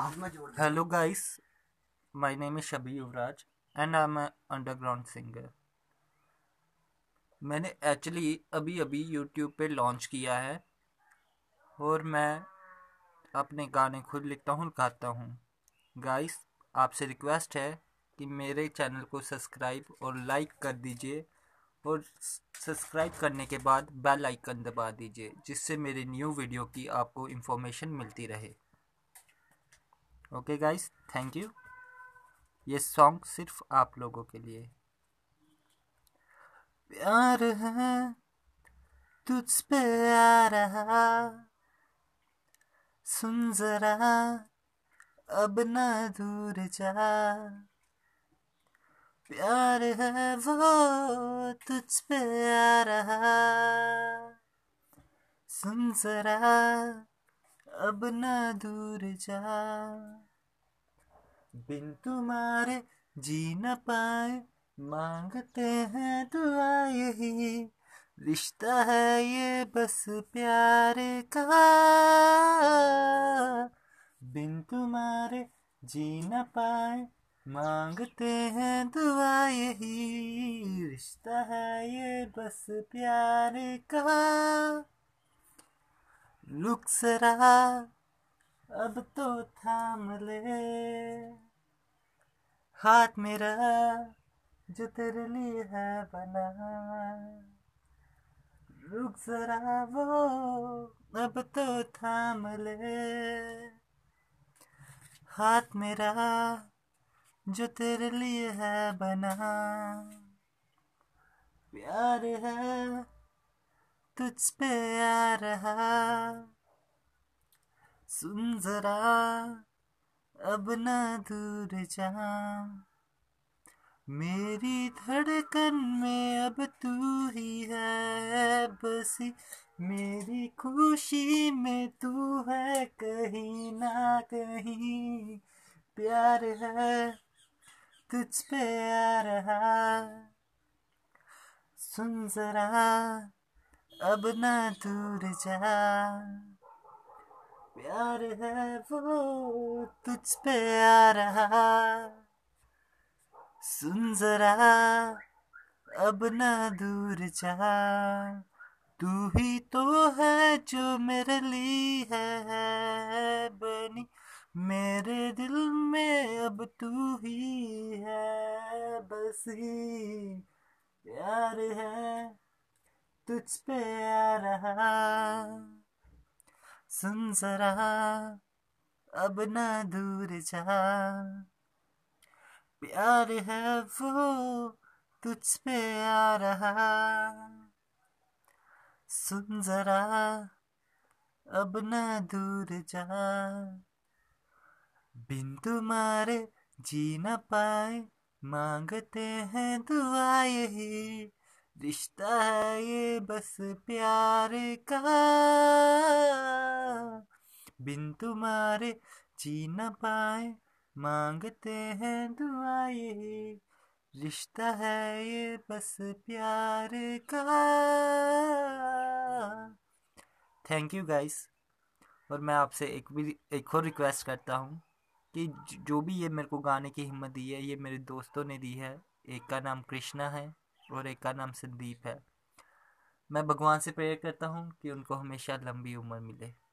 हाथ में जोड़ दे। Hello guys, my name is Shabi Yuvraj and I'm an underground singer. मैंने एक्चुअली अभी अभी YouTube पे लॉन्च किया है और मैं अपने गाने खुद लिखता हूँ गाता हूँ गाइस आपसे रिक्वेस्ट है कि मेरे चैनल को सब्सक्राइब और लाइक कर दीजिए और सब्सक्राइब करने के बाद बेल आइकन दबा दीजिए जिससे मेरी न्यू वीडियो की आपको इन्फॉर्मेशन मिलती रहे ओके गाइस थैंक यू ये सॉन्ग सिर्फ़ आप लोगों के लिए। प्यार है, तुझ पे आ रहा। सुन जरा, अब ना दूर जा। प्यार है, वो तुझ पे आ रहा। सुन जरा, अब ना दूर जा। बिन तुम्हारे जी न पाए, मांगते हैं दुआ यही। रिश्ता है ये बस प्यार का। बिन तुम्हारे जी न पाए, मांगते हैं दुआ यही। रिश्ता है ये बस प्यार का। लुक सरा अब तो थाम ले। हाथ मेरा जो तेरे लिए है बना। रुक जरा वो, अब तो थाम ले। हाथ मेरा जो तेरे लिए है बना। प्यार है तुझ पे आ रहा। सुन जरा अब ना दूर जा। मेरी धड़कन में अब तू ही है, बसी मेरी खुशी में तू है, कहीं ना कहीं। प्यार है, तुझ पे आ रहा। सुन जरा अब ना दूर जा। प्यार है वो तुझ पे आ रहा। सुन जरा, अब ना दूर जा। तू ही तो है जो मेरे लिए है बनी मेरे दिल में अब तू ही है, बस ही। प्यार है तुझ पे आ रहा। सुन जरा अब ना दूर जा। प्यार है वो तुझ पे आ रहा। सुन जरा अब ना दूर जा। बिन तुम्हारे जी न पाए, मांगते हैं दुआ यही। रिश्ता है ये बस प्यार का। बिन तुम्हारे जी न पाए मांगते हैं दुआ यही रिश्ता है ये बस प्यार का। थैंक यू गाइस और मैं आपसे एक भी, एक और रिक्वेस्ट करता हूँ कि जो भी ये मेरे को गाने की हिम्मत दी है, ये मेरे दोस्तों ने दी है। एक का नाम कृष्णा है। और एक का नाम संदीप है। मैं भगवान से प्रेयर करता हूँ कि उनको हमेशा लंबी उम्र मिले।